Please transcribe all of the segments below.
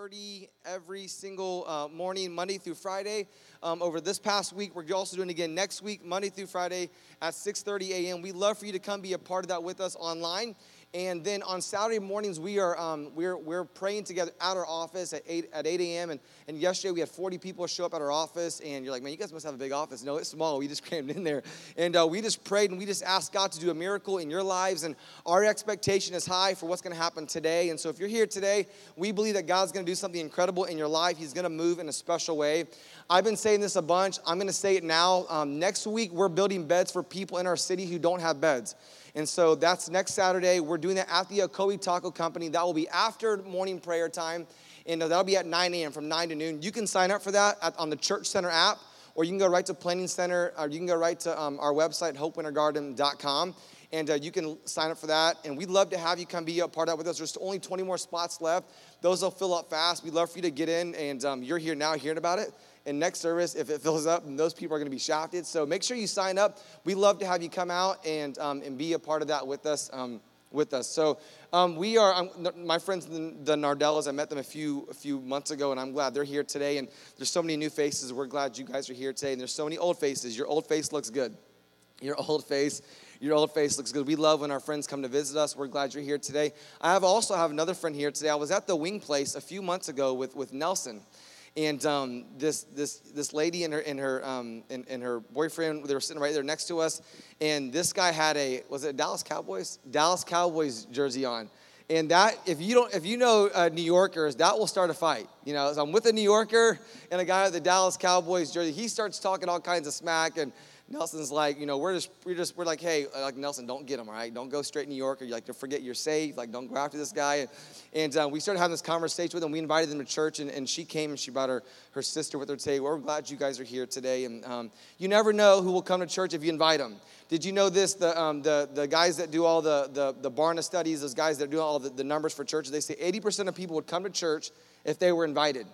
30 every single uh, morning, Monday through Friday. Um, over this past week, we're also doing again next week, Monday through Friday at 6:30 a.m. We'd love for you to come be a part of that with us online. And then on Saturday mornings, we are um, we're, we're praying together at our office at 8 at 8 a.m. And, and yesterday we had 40 people show up at our office, and you're like, man, you guys must have a big office. No, it's small. We just crammed in there, and uh, we just prayed and we just asked God to do a miracle in your lives. And our expectation is high for what's going to happen today. And so if you're here today, we believe that God's going to do something incredible in your life. He's going to move in a special way. I've been saying this a bunch. I'm going to say it now. Um, next week we're building beds for people in our city who don't have beds. And so that's next Saturday. We're doing that at the Ocoee Taco Company. That will be after morning prayer time. And that'll be at 9 a.m. from 9 to noon. You can sign up for that at, on the Church Center app, or you can go right to Planning Center, or you can go right to um, our website, hopewintergarden.com. And uh, you can sign up for that. And we'd love to have you come be a part of that with us. There's only 20 more spots left. Those will fill up fast. We'd love for you to get in, and um, you're here now hearing about it And next service if it fills up those people are going to be shafted. So make sure you sign up. We love to have you come out and, um, and be a part of that with us. Um, with us. So um, we are, um, my friends, the, the Nardellas, I met them a few, a few months ago, and I'm glad they're here today. And there's so many new faces. We're glad you guys are here today. And there's so many old faces. Your old face looks good. Your old face, your old face looks good. We love when our friends come to visit us. We're glad you're here today. I have also have another friend here today. I was at the Wing Place a few months ago with, with Nelson and um, this this this lady and her and her um, and, and, her boyfriend they were sitting right there next to us, and this guy had a was it Dallas Cowboys Dallas Cowboys jersey on, and that if you don't if you know uh, New Yorkers that will start a fight. You know, so I'm with a New Yorker and a guy with the Dallas Cowboys jersey. He starts talking all kinds of smack and Nelson's like, you know, we're just, we're just, we're like, hey, like Nelson, don't get him, all right? Don't go straight to New York, or you like to forget you're safe. Like, don't go after this guy. And, uh, we started having this conversation with him. We invited them to church, and, and she came and she brought her, her sister with her today. We're glad you guys are here today. And um, you never know who will come to church if you invite them. Did you know this? The, um, the, the guys that do all the, the, the Barna studies, those guys that do all the, the numbers for churches, they say 80% of people would come to church if they were invited.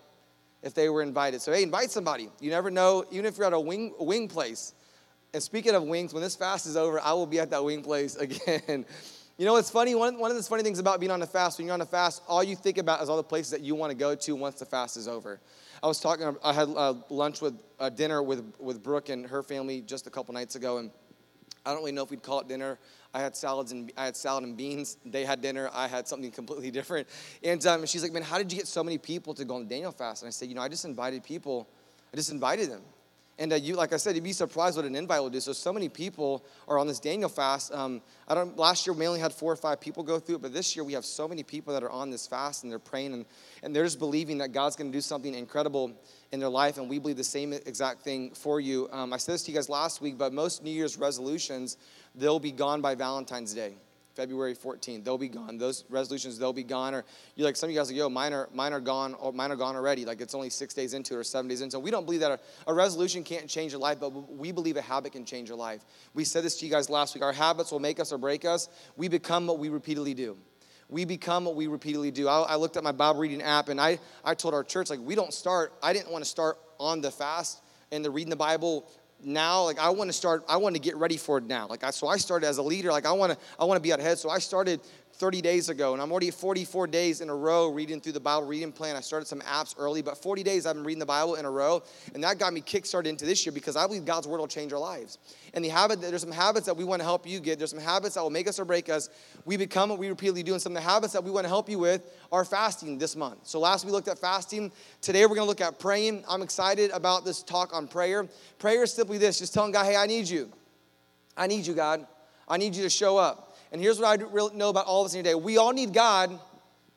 If they were invited. So, hey, invite somebody. You never know, even if you're at a wing, wing place and speaking of wings, when this fast is over, I will be at that wing place again. you know, what's funny. One, one of the funny things about being on a fast, when you're on a fast, all you think about is all the places that you want to go to once the fast is over. I was talking, I had uh, lunch with, uh, dinner with, with Brooke and her family just a couple nights ago, and I don't really know if we'd call it dinner. I had salads and I had salad and beans. They had dinner. I had something completely different. And um, she's like, "Man, how did you get so many people to go on the Daniel fast?" And I said, "You know, I just invited people. I just invited them. And uh, you, like I said, you'd be surprised what an invite will do. So, so many people are on this Daniel fast. Um, I don't. Last year we only had four or five people go through it, but this year we have so many people that are on this fast and they're praying and, and they're just believing that God's going to do something incredible in their life. And we believe the same exact thing for you. Um, I said this to you guys last week, but most New Year's resolutions they'll be gone by Valentine's Day. February 14th. They'll be gone. Those resolutions, they'll be gone. Or you're like some of you guys are like, yo, mine are mine are gone. Or mine are gone already. Like it's only six days into it or seven days into. So we don't believe that a, a resolution can't change your life, but we believe a habit can change your life. We said this to you guys last week. Our habits will make us or break us. We become what we repeatedly do we become what we repeatedly do. I, I, looked at my Bible reading app and I, I told our church, like, we don't start, I didn't want to start on the fast and the reading the Bible now like i want to start i want to get ready for it now. Like I, so i started as a leader like i want to i want to be out ahead. So i started 30 days ago, and I'm already 44 days in a row reading through the Bible reading plan. I started some apps early, but 40 days I've been reading the Bible in a row, and that got me kickstarted into this year because I believe God's word will change our lives. And the habit, there's some habits that we want to help you get. There's some habits that will make us or break us. We become what we repeatedly do, and some of the habits that we want to help you with are fasting this month. So last we looked at fasting. Today we're going to look at praying. I'm excited about this talk on prayer. Prayer is simply this: just telling God, "Hey, I need you. I need you, God. I need you to show up." And here's what I know about all of us in your day we all need God.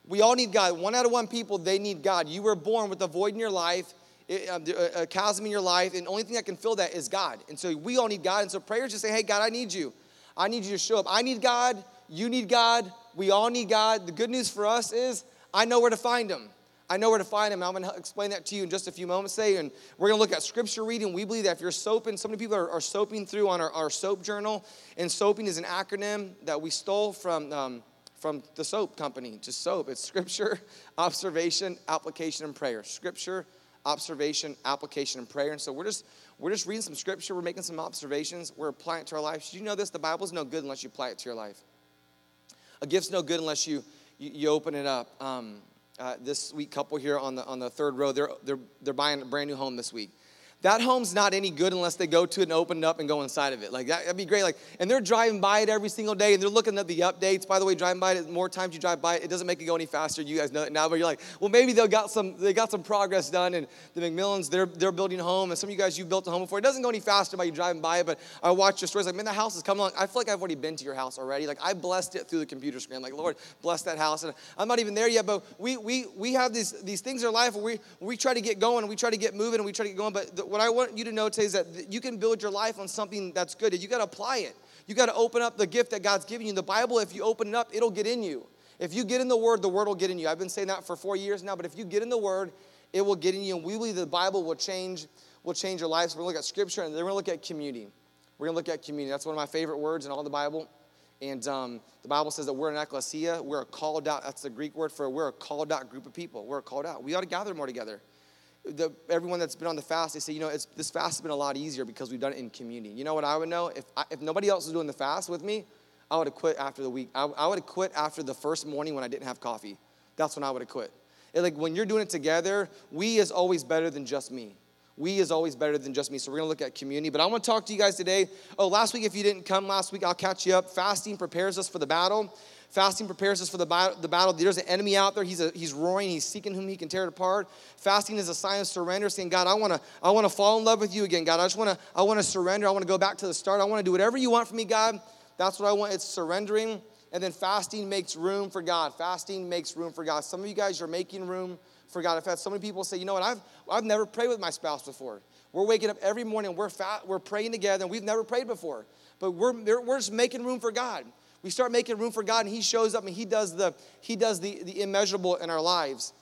We all need God. One out of one people, they need God. You were born with a void in your life, um, a chasm in your life, and the only thing that can fill that is God. And so we all need God. And so prayer is just saying, hey, God, I need you. I need you to show up. I need God. You need God. We all need God. The good news for us is I know where to find Him. I know where to find him. I'm going to explain that to you in just a few moments today. And we're going to look at scripture reading. We believe that if you're soaping, so many people are, are soaping through on our, our, soap journal. And soaping is an acronym that we stole from, um, from the soap company, just soap. It's scripture, observation, application, and prayer. Scripture, observation, application, and prayer. And so we're just we're just reading some scripture, we're making some observations, we're applying it to our. Did you know this? The Bible's no good unless you apply it to your life. A gift's no good unless you you, you open it up. Um, uh, this sweet couple here on the, on the third row, they're, they're, they're buying a brand new home this week that home's not any good unless they go to it and open it up and go inside of it. Like that, would be great. Like, and they're driving by it every single day and they're looking at the updates. By the way, driving by it, more times you drive by it, it doesn't make it go any faster. You guys know it now, but you're like, well, maybe they got some they got some progress done. And the McMillans, they're they're building a home, and some of you guys you've built a home before. It doesn't go any faster by you driving by it, but I watch your stories like, man, the house is coming along. I feel like I've already been to your house already. Like I blessed it through the computer screen. like, Lord, bless that house. And I'm not even there yet, but we we we have these these things in our life where we we try to get going and we try to get moving and we try to get going. But the, what I want you to know today is that you can build your life on something that's good. You got to apply it. You got to open up the gift that God's giving you. The Bible, if you open it up, it'll get in you. If you get in the Word, the Word will get in you. I've been saying that for four years now, but if you get in the Word, it will get in you. And we believe the Bible will change, will change your life. So we're going to look at Scripture and then we're going to look at community. We're going to look at community. That's one of my favorite words in all the Bible. And um, the Bible says that we're an ecclesia. We're a called out. That's the Greek word for we're a called out group of people. We're called out. We ought to gather more together the, everyone that's been on the fast, they say, you know, it's this fast has been a lot easier because we've done it in community. You know what I would know? If, I, if nobody else was doing the fast with me, I would have quit after the week. I, I would have quit after the first morning when I didn't have coffee. That's when I would have quit. It, like when you're doing it together, we is always better than just me. We is always better than just me. So we're gonna look at community. But I want to talk to you guys today. Oh, last week, if you didn't come last week, I'll catch you up. Fasting prepares us for the battle. Fasting prepares us for the, the battle. There's an enemy out there. He's, a, he's roaring. He's seeking whom he can tear it apart. Fasting is a sign of surrender, saying, God, I want to I wanna fall in love with you again. God, I just want to I wanna surrender. I want to go back to the start. I want to do whatever you want from me, God. That's what I want. It's surrendering. And then fasting makes room for God. Fasting makes room for God. Some of you guys are making room for God. I've had so many people say, you know what, I've, I've never prayed with my spouse before. We're waking up every morning, we're, fat, we're praying together, and we've never prayed before. But we're, we're just making room for God. We start making room for God and He shows up and He does the, he does the, the immeasurable in our lives.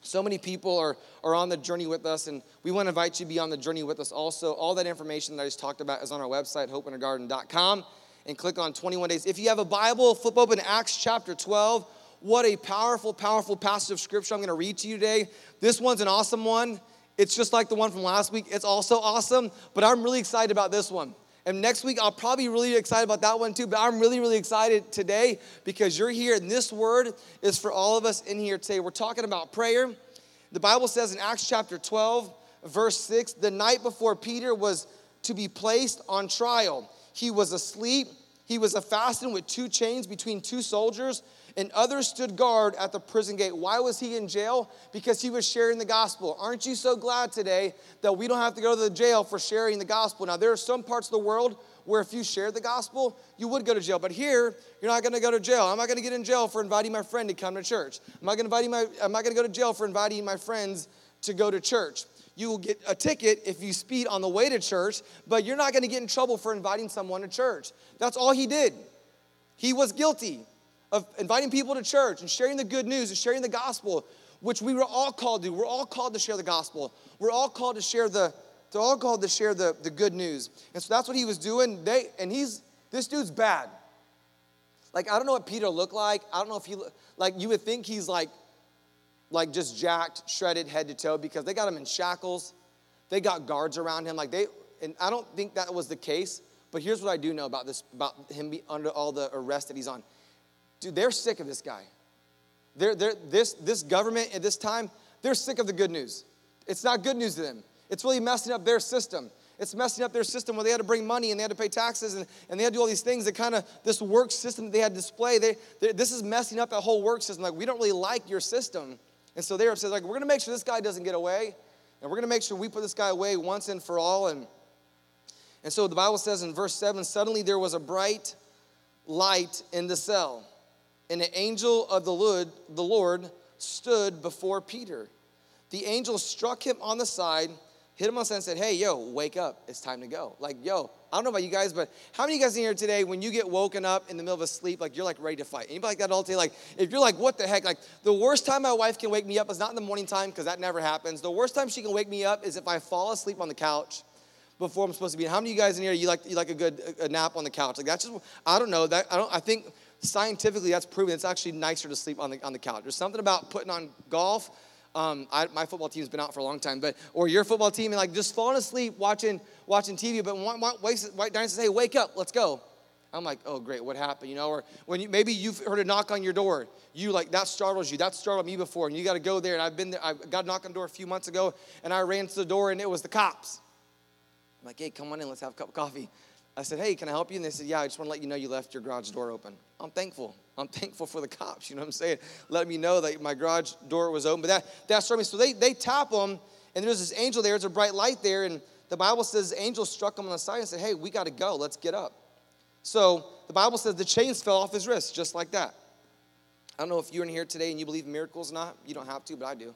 So many people are, are on the journey with us, and we want to invite you to be on the journey with us also. All that information that I just talked about is on our website, hopewintergarden.com, and click on 21 days. If you have a Bible, flip open Acts chapter 12. What a powerful, powerful passage of scripture I'm going to read to you today. This one's an awesome one. It's just like the one from last week. It's also awesome, but I'm really excited about this one. And next week, I'll probably be really excited about that one too. But I'm really, really excited today because you're here. And this word is for all of us in here today. We're talking about prayer. The Bible says in Acts chapter 12, verse 6, the night before Peter was to be placed on trial, he was asleep. He was a fastened with two chains between two soldiers and others stood guard at the prison gate. Why was he in jail? Because he was sharing the gospel. Aren't you so glad today that we don't have to go to the jail for sharing the gospel? Now, there are some parts of the world where if you share the gospel, you would go to jail. But here, you're not going to go to jail. I'm not going to get in jail for inviting my friend to come to church. I'm not going to invite my. I'm not going to go to jail for inviting my friends to go to church. You will get a ticket if you speed on the way to church, but you're not going to get in trouble for inviting someone to church. That's all he did. He was guilty of inviting people to church and sharing the good news and sharing the gospel, which we were all called to. We're all called to share the gospel. We're all called to share the, they're all called to share the, the good news. And so that's what he was doing. They and he's this dude's bad. Like I don't know what Peter looked like. I don't know if he like you would think he's like like just jacked, shredded head to toe because they got him in shackles. They got guards around him. Like they and I don't think that was the case. But here's what I do know about this about him be under all the arrest that he's on. Dude, they're sick of this guy. They're, they're, this, this government at this time, they're sick of the good news. It's not good news to them. It's really messing up their system. It's messing up their system where they had to bring money and they had to pay taxes and, and they had to do all these things that kind of, this work system that they had to display, they, they, this is messing up that whole work system. Like, we don't really like your system. And so they're upset, like, we're going to make sure this guy doesn't get away and we're going to make sure we put this guy away once and for all. And, and so the Bible says in verse 7 suddenly there was a bright light in the cell and an angel of the Lord, the Lord stood before Peter. The angel struck him on the side, hit him on the side, and said, Hey, yo, wake up. It's time to go. Like, yo, I don't know about you guys, but how many of you guys in here today, when you get woken up in the middle of a sleep, like you're like ready to fight? Anybody like that all day? Like, if you're like, what the heck? Like, the worst time my wife can wake me up is not in the morning time, because that never happens. The worst time she can wake me up is if I fall asleep on the couch before I'm supposed to be. How many of you guys in here you like you like a good a nap on the couch? Like that's just I don't know that I don't I think scientifically that's proven it's actually nicer to sleep on the, on the couch. There's something about putting on golf. Um, I, my football team's been out for a long time, but or your football team and like just falling asleep watching watching TV. But White Dynasty says, "Hey, wake up, let's go." I'm like, oh, great, what happened? You know, or when you, maybe you've heard a knock on your door, you like, that startles you. That startled me before, and you got to go there. And I've been there, I got a knock on the door a few months ago, and I ran to the door, and it was the cops. I'm like, hey, come on in, let's have a cup of coffee. I said, hey, can I help you? And they said, yeah, I just want to let you know you left your garage door open. I'm thankful. I'm thankful for the cops, you know what I'm saying? Let me know that my garage door was open. But that, that struck me. So they, they tap them, and there's this angel there, there's a bright light there, and the Bible says the angel struck him on the side and said, hey, we got to go, let's get up. So the Bible says the chains fell off his wrists, just like that. I don't know if you're in here today and you believe in miracles or not. You don't have to, but I do.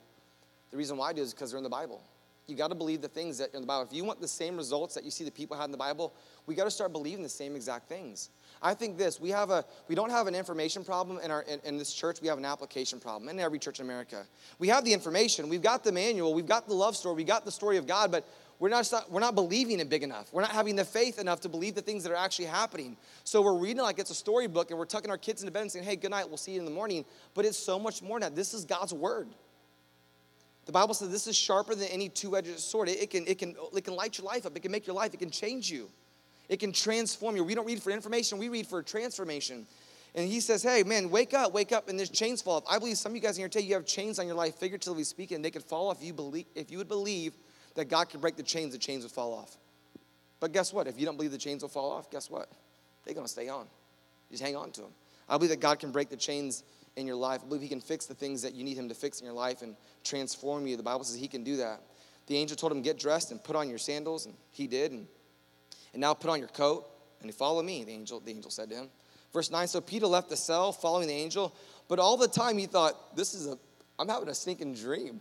The reason why I do is because they're in the Bible. You got to believe the things that in the Bible. If you want the same results that you see the people had in the Bible, we got to start believing the same exact things. I think this: we have a we don't have an information problem in our in, in, this church. We have an application problem in every church in America. We have the information, we've got the manual, we've got the love story, we got the story of God, but we're not, we're not believing it big enough. We're not having the faith enough to believe the things that are actually happening. So we're reading like it's a storybook and we're tucking our kids into bed and saying, hey, good night, we'll see you in the morning. But it's so much more than that. This is God's word. The Bible says this is sharper than any two-edged sword. It, it, can, it, can, it can light your life up. It can make your life. It can change you. It can transform you. We don't read for information. We read for transformation. And he says, hey, man, wake up, wake up, and there's chains fall off. I believe some of you guys in here today, you have chains on your life, figuratively speaking, they could fall off if you, believe, if you would believe that God could break the chains, the chains would fall off. But guess what? If you don't believe the chains will fall off, guess what? They're going to stay on. Just hang on to them. I believe that God can break the chains in your life. I believe He can fix the things that you need Him to fix in your life and transform you. The Bible says He can do that. The angel told him, Get dressed and put on your sandals, and he did. And, and now put on your coat and follow me, the angel, the angel said to him. Verse 9 So Peter left the cell following the angel, but all the time he thought, This is a, I'm having a stinking dream.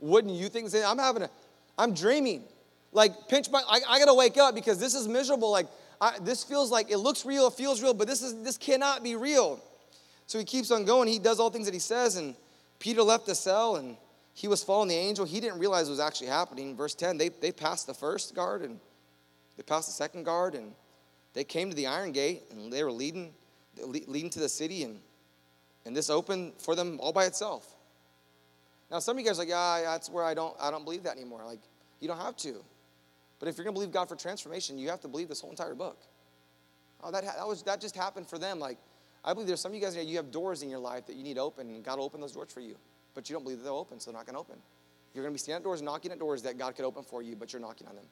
Wouldn't you think? I'm having a, I'm dreaming. Like, pinch my, I, I gotta wake up because this is miserable. Like, I, this feels like it looks real, it feels real, but this is this cannot be real. So he keeps on going. He does all things that he says, and Peter left the cell and he was following the angel. He didn't realize it was actually happening. Verse 10, they, they passed the first guard and they passed the second guard and they came to the iron gate and they were leading, leading to the city and, and this opened for them all by itself. Now, some of you guys are like, yeah, that's where I don't, I don't believe that anymore. Like, you don't have to. But if you're going to believe God for transformation, you have to believe this whole entire book. Oh, that, that, was, that just happened for them. Like, I believe there's some of you guys, you have doors in your life that you need open, and God will open those doors for you. But you don't believe that they'll open, so they're not going to open. You're going to be standing at doors, knocking at doors that God could open for you, but you're knocking on them.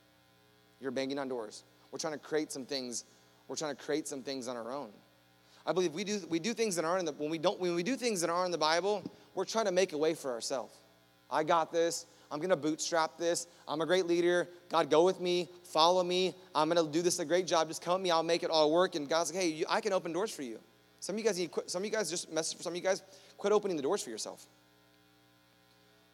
You're banging on doors. We're trying to create some things. We're trying to create some things on our own. I believe we do, we do things that aren't in the, when we don't, when we do things that aren't in the Bible, we're trying to make a way for ourselves. I got this. I'm going to bootstrap this. I'm a great leader. God, go with me. Follow me. I'm going to do this a great job. Just come with me. I'll make it all work. And God's like, hey, you, I can open doors for you. Some of you guys need quit, some of you guys just message for some of you guys, quit opening the doors for yourself.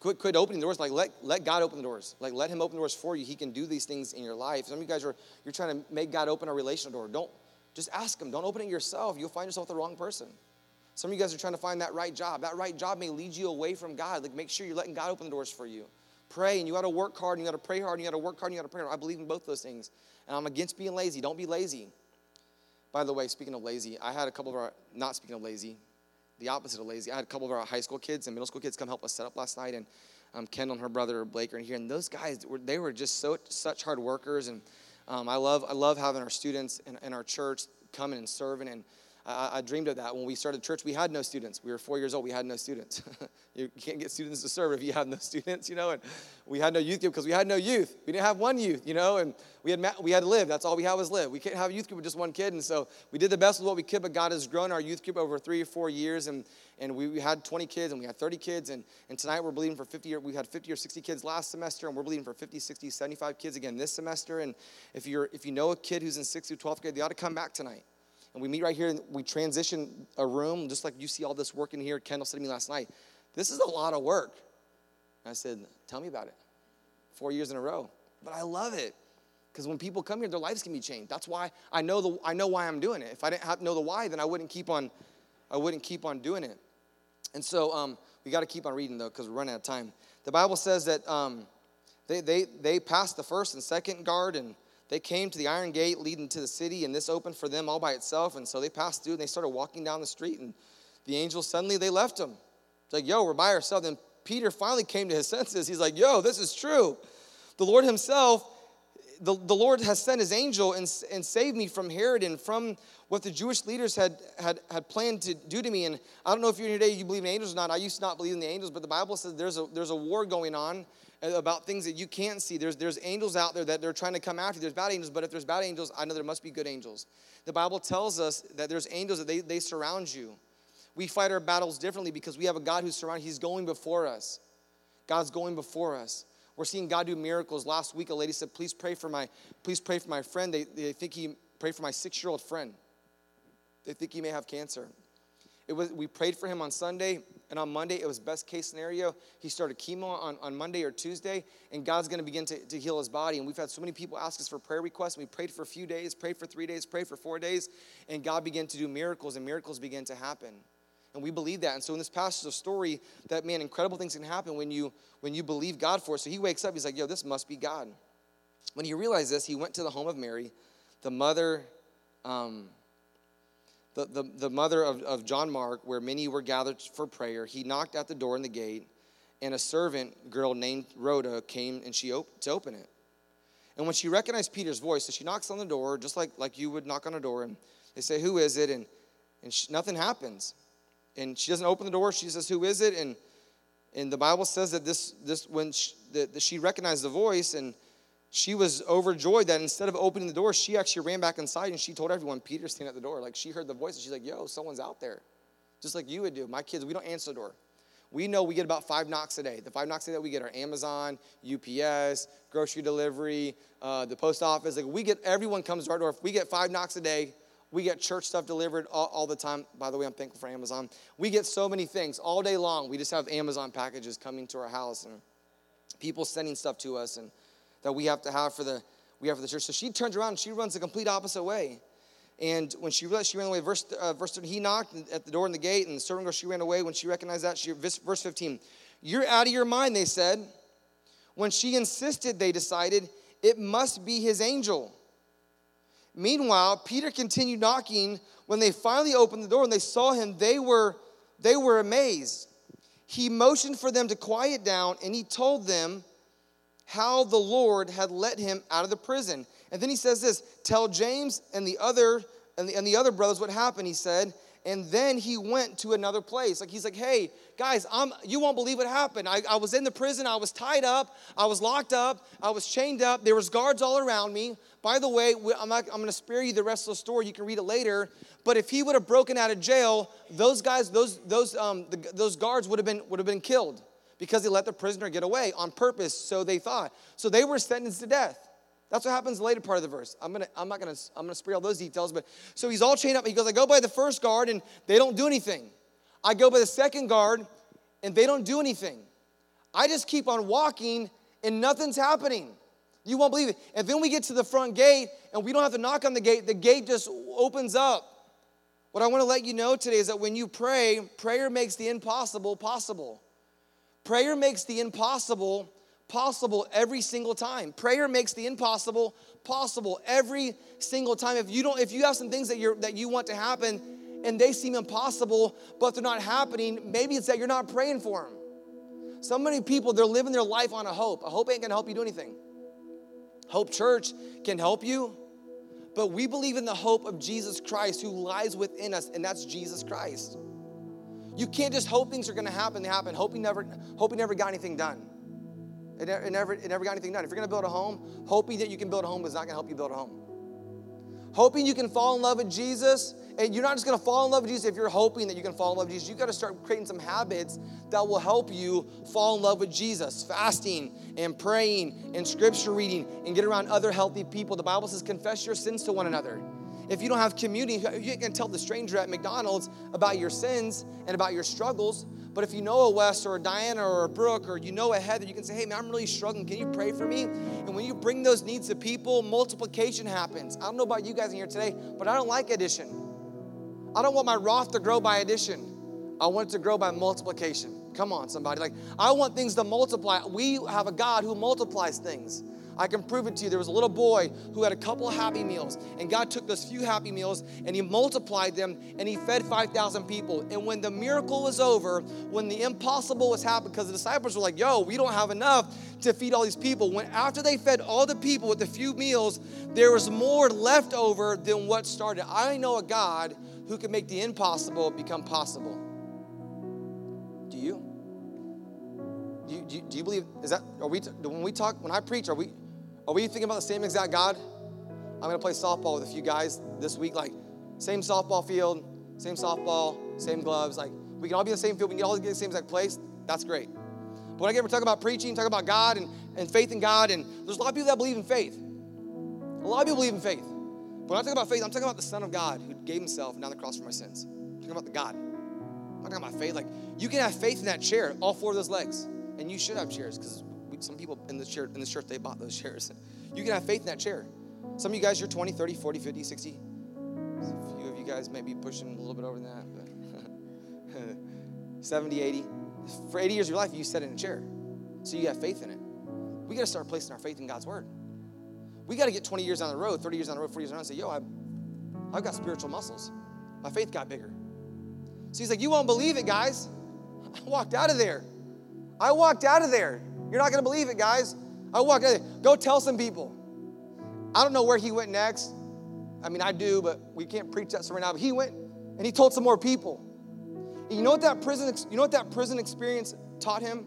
Quit, quit opening the doors. Like let, let God open the doors. Like let him open the doors for you. He can do these things in your life. Some of you guys are you're trying to make God open a relational door. Don't just ask him. Don't open it yourself. You'll find yourself the wrong person. Some of you guys are trying to find that right job. That right job may lead you away from God. Like make sure you're letting God open the doors for you. Pray and you got to work hard and you got to pray hard and you got to work hard and you got to pray hard. I believe in both those things. And I'm against being lazy. Don't be lazy. By the way, speaking of lazy, I had a couple of our, not speaking of lazy, the opposite of lazy. I had a couple of our high school kids and middle school kids come help us set up last night. And um, Kendall and her brother Blake are in here. And those guys, were, they were just so such hard workers. And um, I, love, I love having our students and, in our church coming and serving. And I, I, dreamed of that when we started church. We had no students. We were four years old. We had no students. you can't get students to serve if you have no students, you know. And we had no youth group because we had no youth. We didn't have one youth, you know. And we had we had to live. That's all we had was live. We can't have a youth group with just one kid. And so we did the best with what we could. But God has grown our youth group over three or four years, and and we, had 20 kids and we had 30 kids and, and tonight we're believing for 50 or we had 50 or 60 kids last semester and we're believing for 50 60 75 kids again this semester and if you're if you know a kid who's in 6th through 12th grade they ought to come back tonight and we meet right here and we transition a room, just like you see all this work in here. Kendall said to me last night, This is a lot of work. And I said, Tell me about it. Four years in a row. But I love it. Because when people come here, their lives can be changed. That's why I know the I know why I'm doing it. If I didn't have, know the why, then I wouldn't keep on I wouldn't keep on doing it. And so um, we got to keep on reading though, because we're running out of time. The Bible says that um, they, they, they passed the first and second guard and they came to the iron gate leading to the city, and this opened for them all by itself. And so they passed through and they started walking down the street. And the angels suddenly they left them. It's like, yo, we're by ourselves. And Peter finally came to his senses. He's like, yo, this is true. The Lord Himself the, the Lord has sent his angel and, and saved me from Herod and from what the Jewish leaders had, had, had planned to do to me. And I don't know if you're here today, you believe in angels or not. I used to not believe in the angels, but the Bible says there's a, there's a war going on about things that you can't see. There's, there's angels out there that they're trying to come after you. There's bad angels, but if there's bad angels, I know there must be good angels. The Bible tells us that there's angels that they, they surround you. We fight our battles differently because we have a God who's surrounded. He's going before us. God's going before us. We're seeing God do miracles. Last week, a lady said, "Please pray for my, please pray for my friend." They, they think he prayed for my six-year-old friend. They think he may have cancer. It was, we prayed for him on Sunday, and on Monday, it was best case scenario. He started chemo on, on Monday or Tuesday, and God's going to begin to to heal his body. And we've had so many people ask us for prayer requests. We prayed for a few days, prayed for three days, prayed for four days, and God began to do miracles, and miracles began to happen. And we believe that. And so in this passage of story, that man, incredible things can happen when you when you believe God for it. So he wakes up, he's like, yo, this must be God. When he realized this, he went to the home of Mary, the mother um, the, the, the mother of, of John Mark, where many were gathered for prayer, he knocked at the door in the gate, and a servant girl named Rhoda came and she op- to open it. And when she recognized Peter's voice, so she knocks on the door, just like, like you would knock on a door, and they say, Who is it? And, and she, nothing happens. And she doesn't open the door. She says, Who is it? And, and the Bible says that this, this when she, that, that she recognized the voice, and she was overjoyed that instead of opening the door, she actually ran back inside and she told everyone, Peter's standing at the door. Like she heard the voice and she's like, yo, someone's out there. Just like you would do. My kids, we don't answer the door. We know we get about five knocks a day. The five knocks a day we get are Amazon, UPS, grocery delivery, uh, the post office. Like we get, everyone comes to our door. If we get five knocks a day, we get church stuff delivered all, all, the time. By the way, I'm thankful for Amazon. We get so many things all day long. We just have Amazon packages coming to our house and people sending stuff to us. And that we have to have for the we have for the church. So she turns around and she runs the complete opposite way. And when she realized she ran away, verse, uh, verse 13, he knocked at the door in the gate, and the servant girl, she ran away. When she recognized that, she, verse 15, you're out of your mind, they said. When she insisted, they decided, it must be his angel. Meanwhile, Peter continued knocking. When they finally opened the door and they saw him, they were, they were amazed. He motioned for them to quiet down, and he told them, how the Lord had let him out of the prison. And then he says this tell James and the other and the, and the other brothers what happened, he said. And then he went to another place. Like he's like, hey, guys, I'm, you won't believe what happened. I, I was in the prison. I was tied up. I was locked up. I was chained up. There was guards all around me. By the way, I'm, I'm to spare you the rest of the story. You can read it later. But if he would have broken out of jail, those guys, those, those, um, the, those guards would have been, would have been killed because he let the prisoner get away on purpose, so they thought. So they were sentenced to death. That's what happens later part of the verse. I'm gonna, I'm not gonna, I'm gonna spare all those details, but so he's all chained up. He goes, I go by the first guard and they don't do anything. I go by the second guard and they don't do anything. I just keep on walking and nothing's happening. You won't believe it. And then we get to the front gate and we don't have to knock on the gate, the gate just opens up. What I want to let you know today is that when you pray, prayer makes the impossible possible. Prayer makes the impossible possible every single time. Prayer makes the impossible possible every single time. If you don't if you have some things that you're that you want to happen and they seem impossible but they're not happening, maybe it's that you're not praying for them. So many people they're living their life on a hope. A hope ain't going to help you do anything. Hope Church can help you, but we believe in the hope of Jesus Christ who lies within us and that's Jesus Christ. You can't just hope things are going to happen. They happen. Hope you never, hope you never got anything done. It, it, never, it never got anything done. If you're going to build a home, hoping that you can build a home is not going to help you build a home. Hoping you can fall in love with Jesus, and you're not just going to fall in love with Jesus if you're hoping that you can fall in love with Jesus. You got to start creating some habits that will help you fall in love with Jesus. Fasting and praying and scripture reading and get around other healthy people. The Bible says, confess your sins to one another. If you don't have community, you can tell the stranger at McDonald's about your sins and about your struggles. But if you know a Wes or a Diana or a Brooke or you know a Heather, you can say, hey, man, I'm really struggling. Can you pray for me? And when you bring those needs to people, multiplication happens. I don't know about you guys in here today, but I don't like addition. I don't want my Roth to grow by addition. I want it to grow by multiplication. Come on, somebody. Like, I want things to multiply. We have a God who multiplies things. I can prove it to you. There was a little boy who had a couple of Happy Meals, and God took those few Happy Meals and He multiplied them and He fed 5,000 people. And when the miracle was over, when the impossible was happening, because the disciples were like, yo, we don't have enough to feed all these people. When after they fed all the people with the few meals, there was more left over than what started. I know a God who can make the impossible become possible. Do you? Do you, do you, do you believe, is that, are we, when we talk, when I preach, are we, are we thinking about the same exact God? I'm gonna play softball with a few guys this week, like same softball field, same softball, same gloves, like we can all be in the same field, we can all get in the same exact place. That's great. But when I get to talk about preaching, talk about God and, and faith in God, and there's a lot of people that believe in faith. A lot of people believe in faith. But when I talk about faith, I'm talking about the Son of God who gave himself and down the cross for my sins. I'm talking about the God. I'm talking about my faith. Like you can have faith in that chair, all four of those legs. And you should have chairs because some people in the chair in this church they bought those chairs. You can have faith in that chair. Some of you guys, you're 20, 30, 40, 50, 60. A few of you guys may be pushing a little bit over that, but 70, 80. For 80 years of your life, you sat in a chair. So you have faith in it. We got to start placing our faith in God's word. We got to get 20 years down the road, 30 years down the road, 40 years down the road and say, yo, I've, I've got spiritual muscles. My faith got bigger. So he's like, you won't believe it, guys. I walked out of there. I walked out of there. You're not going to believe it, guys. I out. Go tell some people. I don't know where he went next. I mean, I do, but we can't preach that right now. But he went and he told some more people. And you know what that prison, you know what that prison experience taught him?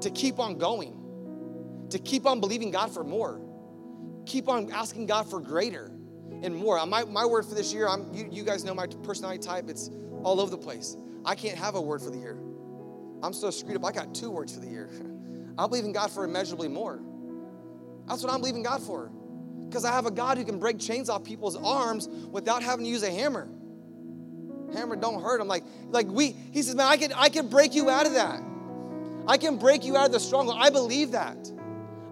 To keep on going, to keep on believing God for more, keep on asking God for greater and more. My, my word for this year, I'm, you, you guys know my personality type, it's all over the place. I can't have a word for the year. I'm so screwed up. I got two words for the year. I believe in God for immeasurably more. That's what I'm believing God for. Because I have a God who can break chains off people's arms without having to use a hammer. Hammer don't hurt. I'm like, like we, he says, man, I can, I can break you out of that. I can break you out of the stronghold. I believe that.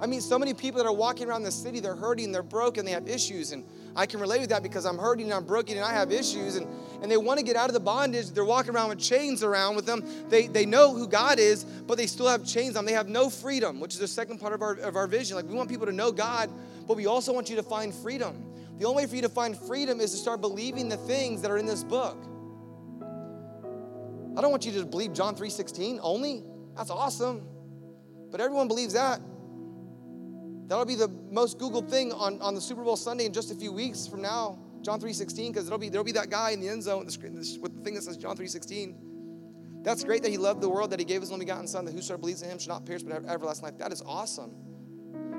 I mean, so many people that are walking around the city, they're hurting, they're broken, they have issues. And I can relate with that because I'm hurting and I'm broken and I have issues. And, and they want to get out of the bondage. They're walking around with chains around with them. They, they know who God is, but they still have chains on. They have no freedom, which is the second part of our, of our vision. Like, we want people to know God, but we also want you to find freedom. The only way for you to find freedom is to start believing the things that are in this book. I don't want you to believe John 3:16 only. That's awesome. But everyone believes that. That'll be the most Googled thing on, on the Super Bowl Sunday in just a few weeks from now, John 3.16, because there'll be, there'll be that guy in the end zone with the thing that says John 3.16. That's great that he loved the world, that he gave his only begotten son, that whosoever believes in him should not perish but have everlasting life. That is awesome.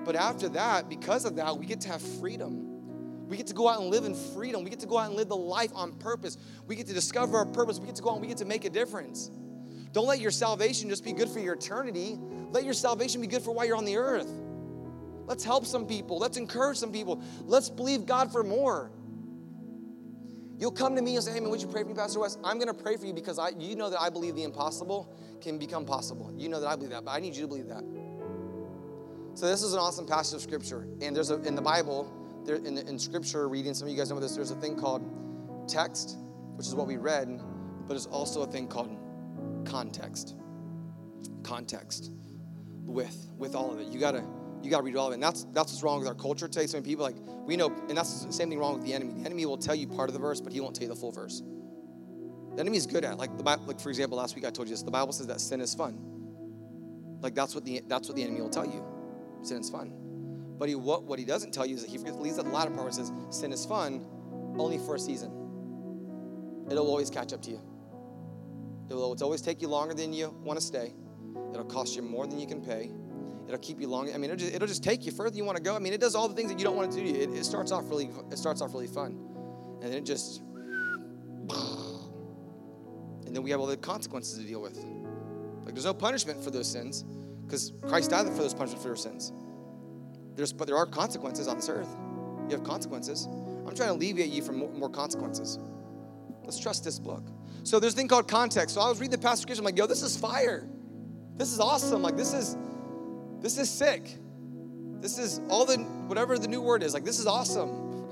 But after that, because of that, we get to have freedom. We get to go out and live in freedom. We get to go out and live the life on purpose. We get to discover our purpose. We get to go out and we get to make a difference. Don't let your salvation just be good for your eternity. Let your salvation be good for while you're on the earth. Let's help some people. Let's encourage some people. Let's believe God for more. You'll come to me and say, Hey, man, would you pray for me, Pastor Wes? I'm going to pray for you because I, you know that I believe the impossible can become possible. You know that I believe that, but I need you to believe that. So, this is an awesome passage of Scripture. And there's a, in the Bible, there, in, in Scripture reading, some of you guys know this, there's a thing called text, which is what we read, but there's also a thing called context. Context with with all of it. You got to you got to read all of it. And that's, that's what's wrong with our culture today. So many people, like, we know, and that's the same thing wrong with the enemy. The enemy will tell you part of the verse, but he won't tell you the full verse. The enemy is good at, like, the like for example, last week I told you this. The Bible says that sin is fun. Like, that's what the, that's what the enemy will tell you. Sin is fun. But he, what, what he doesn't tell you is that he leaves at the latter part where it says, sin is fun only for a season. It'll always catch up to you. It will always take you longer than you want to stay. It'll cost you more than you can pay It'll keep you long. I mean, it'll just, it'll just take you further you want to go. I mean, it does all the things that you don't want to do. It, it starts off really, it starts off really fun, and then it just, and then we have all the consequences to deal with. Like, there's no punishment for those sins, because Christ died for those punishments for your sins. There's, but there are consequences on this earth. You have consequences. I'm trying to alleviate you from more, more consequences. Let's trust this book. So there's a thing called context. So I was reading the passage. I'm like, yo, this is fire. This is awesome. Like this is this is sick. This is all the, whatever the new word is, like, this is awesome.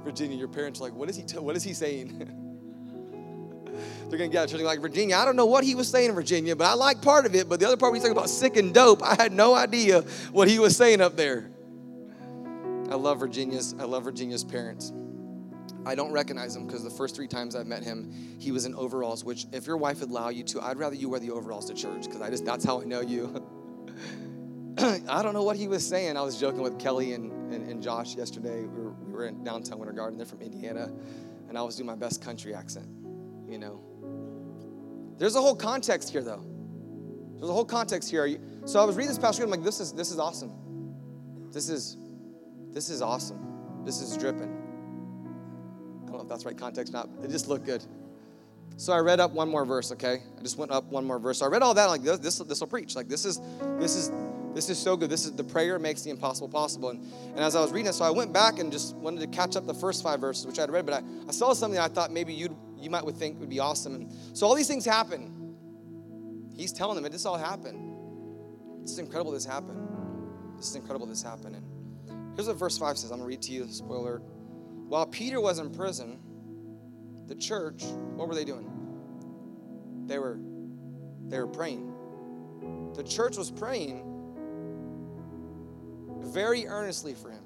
Virginia, your parents are like, what is he, t- what is he saying? They're gonna get church like Virginia. I don't know what he was saying in Virginia, but I like part of it. But the other part, he's talking about sick and dope, I had no idea what he was saying up there. I love Virginia's. I love Virginia's parents. I don't recognize him because the first three times I've met him, he was in overalls. Which, if your wife would allow you to, I'd rather you wear the overalls to church because I just that's how I know you. I don't know what he was saying. I was joking with Kelly and, and, and Josh yesterday. We were, we were in downtown Winter Garden. They're from Indiana, and I was doing my best country accent. You know, there's a whole context here, though. There's a whole context here. So I was reading this passage. I'm like, this is this is awesome. This is this is awesome. This is dripping. I don't know if that's right context or not. It just looked good. So I read up one more verse. Okay, I just went up one more verse. So I read all that. Like this, this, this will preach. Like this is this is this is so good. This is the prayer makes the impossible possible. And, and as I was reading it, so I went back and just wanted to catch up the first five verses, which I'd read, but I, I saw something I thought maybe you'd you might would think would be awesome. And so all these things happen. He's telling them it this all happened. Is incredible this happened. This is incredible this happened. And here's what verse 5 says. I'm gonna read to you, spoiler. While Peter was in prison, the church, what were they doing? They were they were praying. The church was praying very earnestly for him.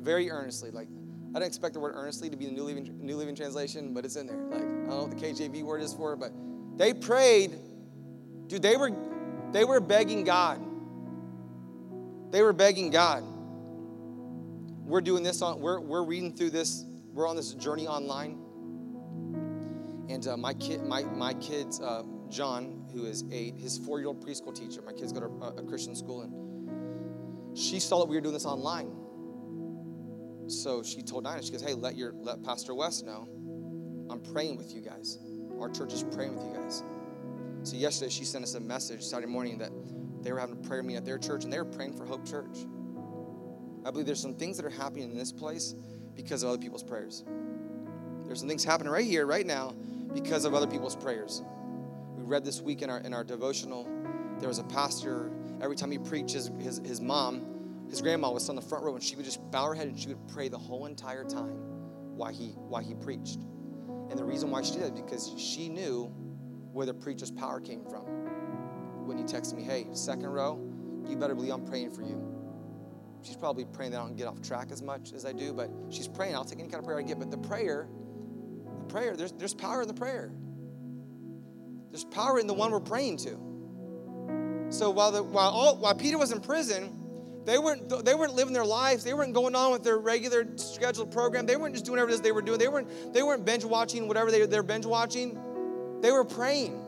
Very earnestly. Like, I don't expect the word earnestly to be the New Living, New Living Translation, but it's in there. Like, I don't know what the KJV word is for but they prayed. Dude, they were they were begging God. They were begging God. We're doing this on, we're, we're reading through this, we're on this journey online. And uh, my kid, my, my kids, uh, John, who is eight, his four-year-old preschool teacher, my kids go to a, a Christian school, and she saw that we were doing this online. So she told Dinah, she goes, hey, let your let Pastor Wes know. I'm praying with you guys. Our church is praying with you guys. So yesterday she sent us a message Saturday morning that they were having a prayer meeting at their church and they were praying for Hope Church. I believe there's some things that are happening in this place because of other people's prayers. There's some things happening right here, right now, because of other people's prayers. We read this week in our in our devotional. There was a pastor every time he preached, his, his, his mom, his grandma was on the front row, and she would just bow her head and she would pray the whole entire time while he, while he preached. And the reason why she did it because she knew where the preacher's power came from. When he texted me, hey, second row, you better believe I'm praying for you. She's probably praying that I don't get off track as much as I do, but she's praying. I'll take any kind of prayer I get. But the prayer, prayer, there's, there's power in the prayer. There's power in the one we're praying to. So while, the, while, all, while Peter was in prison, they weren't, they weren't living their lives. They weren't going on with their regular scheduled program. They weren't just doing whatever it is they were doing. They weren't, they weren't binge watching whatever they, they're binge watching. They were praying.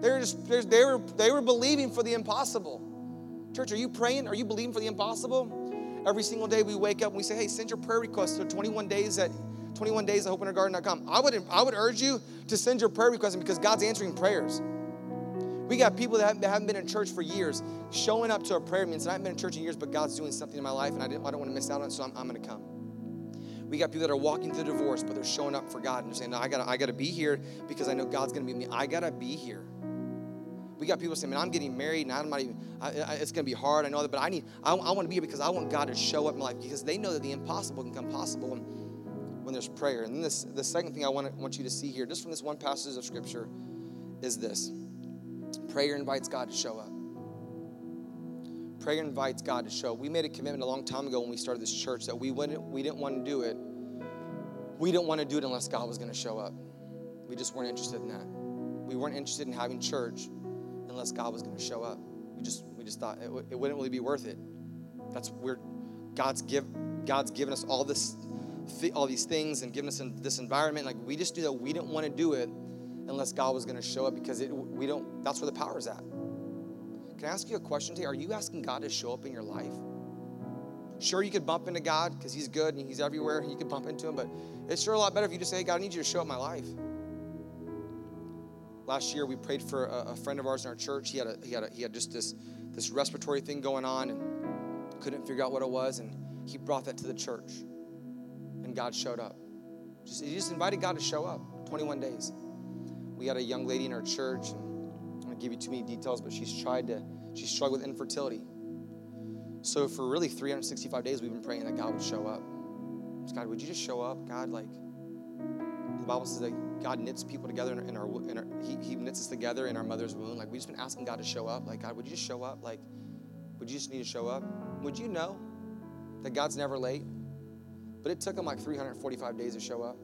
They were, just, they, were, they were believing for the impossible. Church, are you praying? Are you believing for the impossible? Every single day we wake up and we say, hey, send your prayer requests to 21 days at 21 days at hopewintergarden.com. I would, I would urge you to send your prayer requests because God's answering prayers. We got people that haven't, been in church for years showing up to a prayer meeting. I haven't been in church in years, but God's doing something in my life, and I, I don't want to miss out on it, so I'm, I'm going to come. We got people that are walking through divorce, but they're showing up for God and they're saying, no, I got I got to be here because I know God's going to be me. I got to be here. We got people saying, man, I'm getting married and I'm not even, I, I, it's going to be hard. I know that, but I need, I, I want to be here because I want God to show up in my life because they know that the impossible can come possible when, when there's prayer. And then this, the second thing I want, want you to see here, just from this one passage of scripture, is this Prayer invites God to show up. Prayer invites God to show. Up. We made a commitment a long time ago when we started this church that we wouldn't, we didn't want to do it. We didn't want to do it unless God was going to show up. We just weren't interested in that. We weren't interested in having church unless God was going to show up. We just we just thought it, it wouldn't really be worth it. That's where God's give God's given us all this all these things and given us this environment. Like we just knew that we didn't want to do it unless God was going to show up because it, we don't, that's where the power is at. Can I ask you a question today? Are you asking God to show up in your life? Sure, you could bump into God because He's good and He's everywhere. You could bump into Him, but it's sure a lot better if you just say, hey, God, I need you to show up my life. Last year, we prayed for a, a friend of ours in our church. He had, a, he, had a, he had just this, this respiratory thing going on and couldn't figure out what it was. And he brought that to the church. God showed up. Just, he just invited God to show up 21 days we had a young lady in our church. And I'm to give you too many details, but she's tried to, she struggled with infertility. So for really 365 days, we've been praying that God would show up. God, would you just show up? God, like, the Bible says that God knits people together in our, in our he, he knits us together in our mother's womb. Like, we've just been asking God to show up. Like, God, would you just show up? Like, would you just need to show up? Would you know that God's never late? But it took him like 345 days to show up.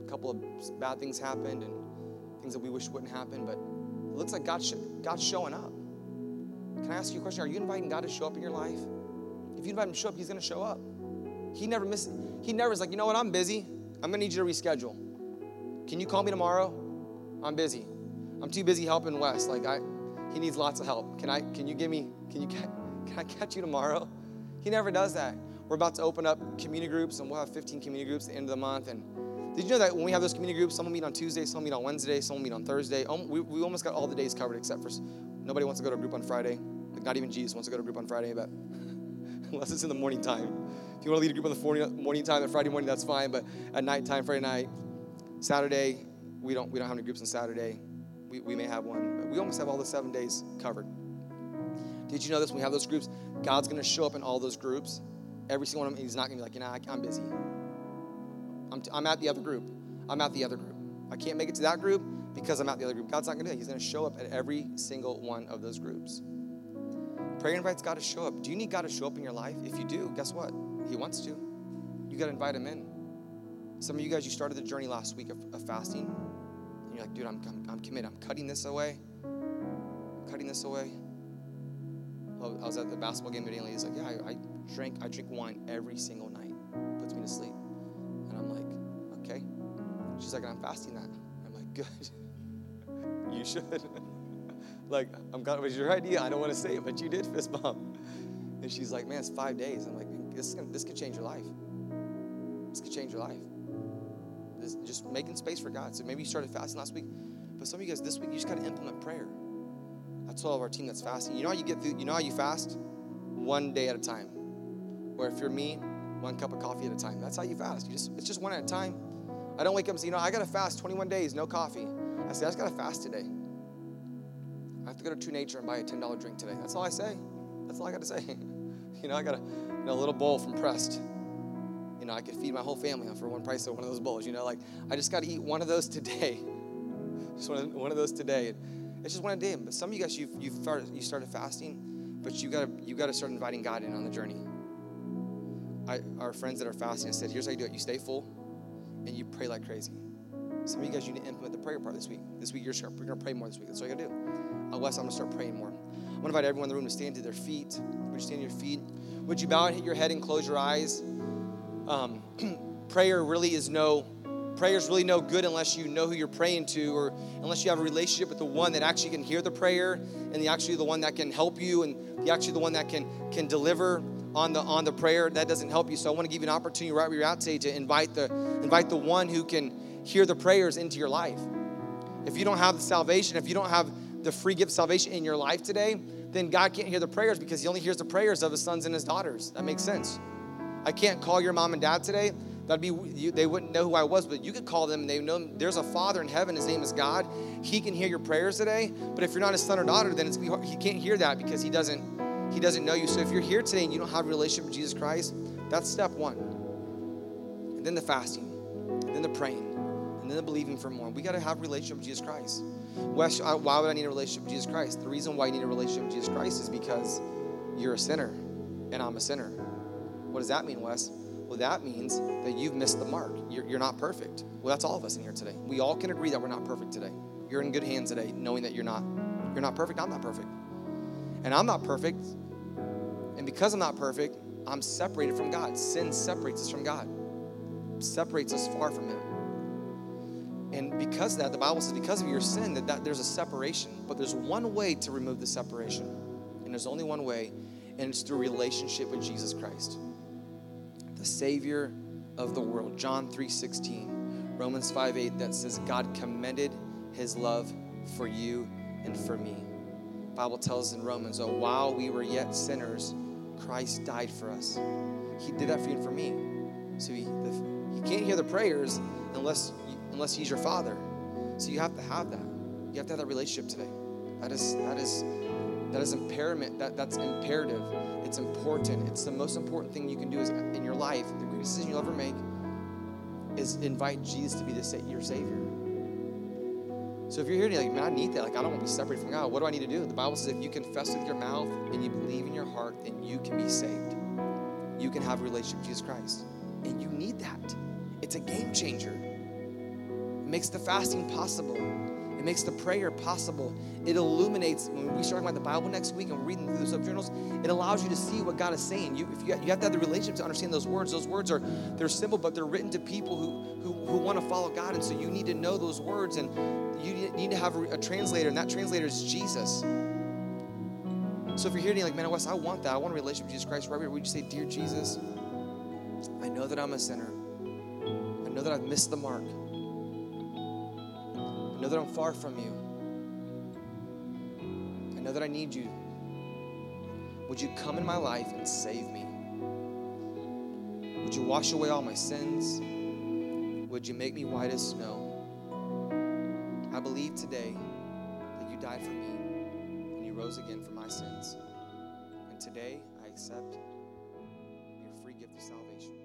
A couple of bad things happened and things that we wish wouldn't happen, but it looks like God's, God's showing up. Can I ask you a question? Are you inviting God to show up in your life? If you invite him to show up, he's going to show up. He never misses. He never is like, you know what? I'm busy. I'm going to need you to reschedule. Can you call me tomorrow? I'm busy. I'm too busy helping Wes. Like I, he needs lots of help. Can I? Can you give me? Can you? Can I catch you tomorrow? He never does that. We're about to open up community groups, and we'll have 15 community groups at the end of the month. And did you know that when we have those community groups, some will meet on Tuesday, some will meet on Wednesday, some will meet on Thursday. Um, we, we almost got all the days covered except for nobody wants to go to a group on Friday. Like not even Jesus wants to go to a group on Friday, but unless it's in the morning time. If you want to lead a group on the morning time, the Friday morning, that's fine. But at night time, Friday night, Saturday, we don't we don't have any groups on Saturday. We, we may have one, but we almost have all the seven days covered. Did you know this? When we have those groups, God's going to show up in all those groups. Every single one of them, He's not going to be like, you know, I'm busy. I'm, t- I'm at the other group. I'm at the other group. I can't make it to that group because I'm at the other group. God's not going to do that. He's going to show up at every single one of those groups. Prayer invites God to show up. Do you need God to show up in your life? If you do, guess what? He wants to. You got to invite Him in. Some of you guys, you started the journey last week of, of fasting, and you're like, dude, I'm, I'm, I'm committed. I'm cutting this away. I'm cutting this away. I was at the basketball game and he's like, "Yeah, I, I drink. I drink wine every single night. Puts me to sleep." And I'm like, "Okay." She's like, "I'm fasting that." I'm like, "Good. you should." like, I'm glad it was your idea. I don't want to say it, but you did fist bump. And she's like, "Man, it's five days." I'm like, "This this could change your life. This could change your life. This, just making space for God." So maybe you started fasting last week, but some of you guys this week you just got to implement prayer. I told all of our team that's fasting. You know how you get through, you know how you fast? One day at a time. Or if you're me, one cup of coffee at a time. That's how you fast. You just it's just one at a time. I don't wake up and say, you know, I gotta fast 21 days, no coffee. I say, I just gotta fast today. I have to go to True Nature and buy a $10 drink today. That's all I say. That's all I gotta say. you know, I got a, you know, little bowl from Prest. You know, I could feed my whole family for one price of one of those bowls. You know, like I just gotta eat one of those today. just one of, one of those today. It's just one a day. But some of you guys, you've, you've started, you started fasting, but you gotta you gotta start inviting God in on the journey. I, our friends that are fasting, I said, here's how you do it: you stay full, and you pray like crazy. Some of you guys, you need to implement the prayer part this week. This week, you're, you're gonna pray more this week. That's what you gotta do. Uh, Wes, I'm gonna start praying more. I'm gonna invite everyone in the room to stand to their feet. Would you stand to your feet? Would you bow and hit your head and close your eyes? Um, prayer really is no Prayer is really no good unless you know who you're praying to or unless you have a relationship with the one that actually can hear the prayer and the actually the one that can help you and the actually the one that can can deliver on the on the prayer that doesn't help you so i want to give you an opportunity right where you're at today to invite the invite the one who can hear the prayers into your life if you don't have the salvation if you don't have the free gift salvation in your life today then god can't hear the prayers because he only hears the prayers of his sons and his daughters that makes sense i can't call your mom and dad today That'd be you, they wouldn't know who I was, but you could call them and they know there's a Father in heaven. His name is God. He can hear your prayers today. But if you're not his son or daughter, then it's he can't hear that because he doesn't he doesn't know you. So if you're here today and you don't have a relationship with Jesus Christ, that's step one. And then the fasting, and then the praying, and then the believing for more. We got to have a relationship with Jesus Christ. Wes, why would I need a relationship with Jesus Christ? The reason why you need a relationship with Jesus Christ is because you're a sinner and I'm a sinner. What does that mean, Wes? Well, that means that you've missed the mark. You're, you're not perfect. Well, that's all of us in here today. We all can agree that we're not perfect today. You're in good hands today, knowing that you're not. You're not perfect. I'm not perfect. And I'm not perfect. And because I'm not perfect, I'm separated from God. Sin separates us from God, separates us far from Him. And because of that, the Bible says, because of your sin, that, that there's a separation. But there's one way to remove the separation. And there's only one way, and it's through relationship with Jesus Christ the Savior of the world. John 3:16, Romans 5:8 that says God commended his love for you and for me. The Bible tells in Romans, oh, while we were yet sinners, Christ died for us. He did that for you and for me. So he, he can't hear the prayers unless, unless he's your father. So you have to have that. You have to have that relationship today. That is, that is that is impairment. That, that's imperative. It's important. It's the most important thing you can do is in your life, the greatest decision you'll ever make. is invite Jesus to be the, your Savior. So if you're here and you're like, man, I need that. Like, I don't want to be separated from God. What do I need to do? The Bible says if you confess with your mouth and you believe in your heart, then you can be saved. You can have a relationship with Jesus Christ. And you need that. It's a game changer. It makes the fasting possible. It makes the prayer possible. It illuminates. When we start talking about the Bible next week and we're reading through the subjournals, it allows you to see what God is saying. You, you, you have to have the relationship to understand those words. Those words are they're simple, but they're written to people who, who, who want to follow God. And so you need to know those words, and you need to have a, a translator, and that translator is Jesus. So if you're hearing like, man, Wes, I want that. I want a relationship with Jesus Christ. Right here, would you say, Dear Jesus, I know that I'm a sinner. I know that I've missed the mark know that I'm far from you. I know that I need you. Would you come in my life and save me? Would you wash away all my sins? Would you make me white as snow? I believe today that you died for me and you rose again for my sins. And today I accept your free gift of salvation.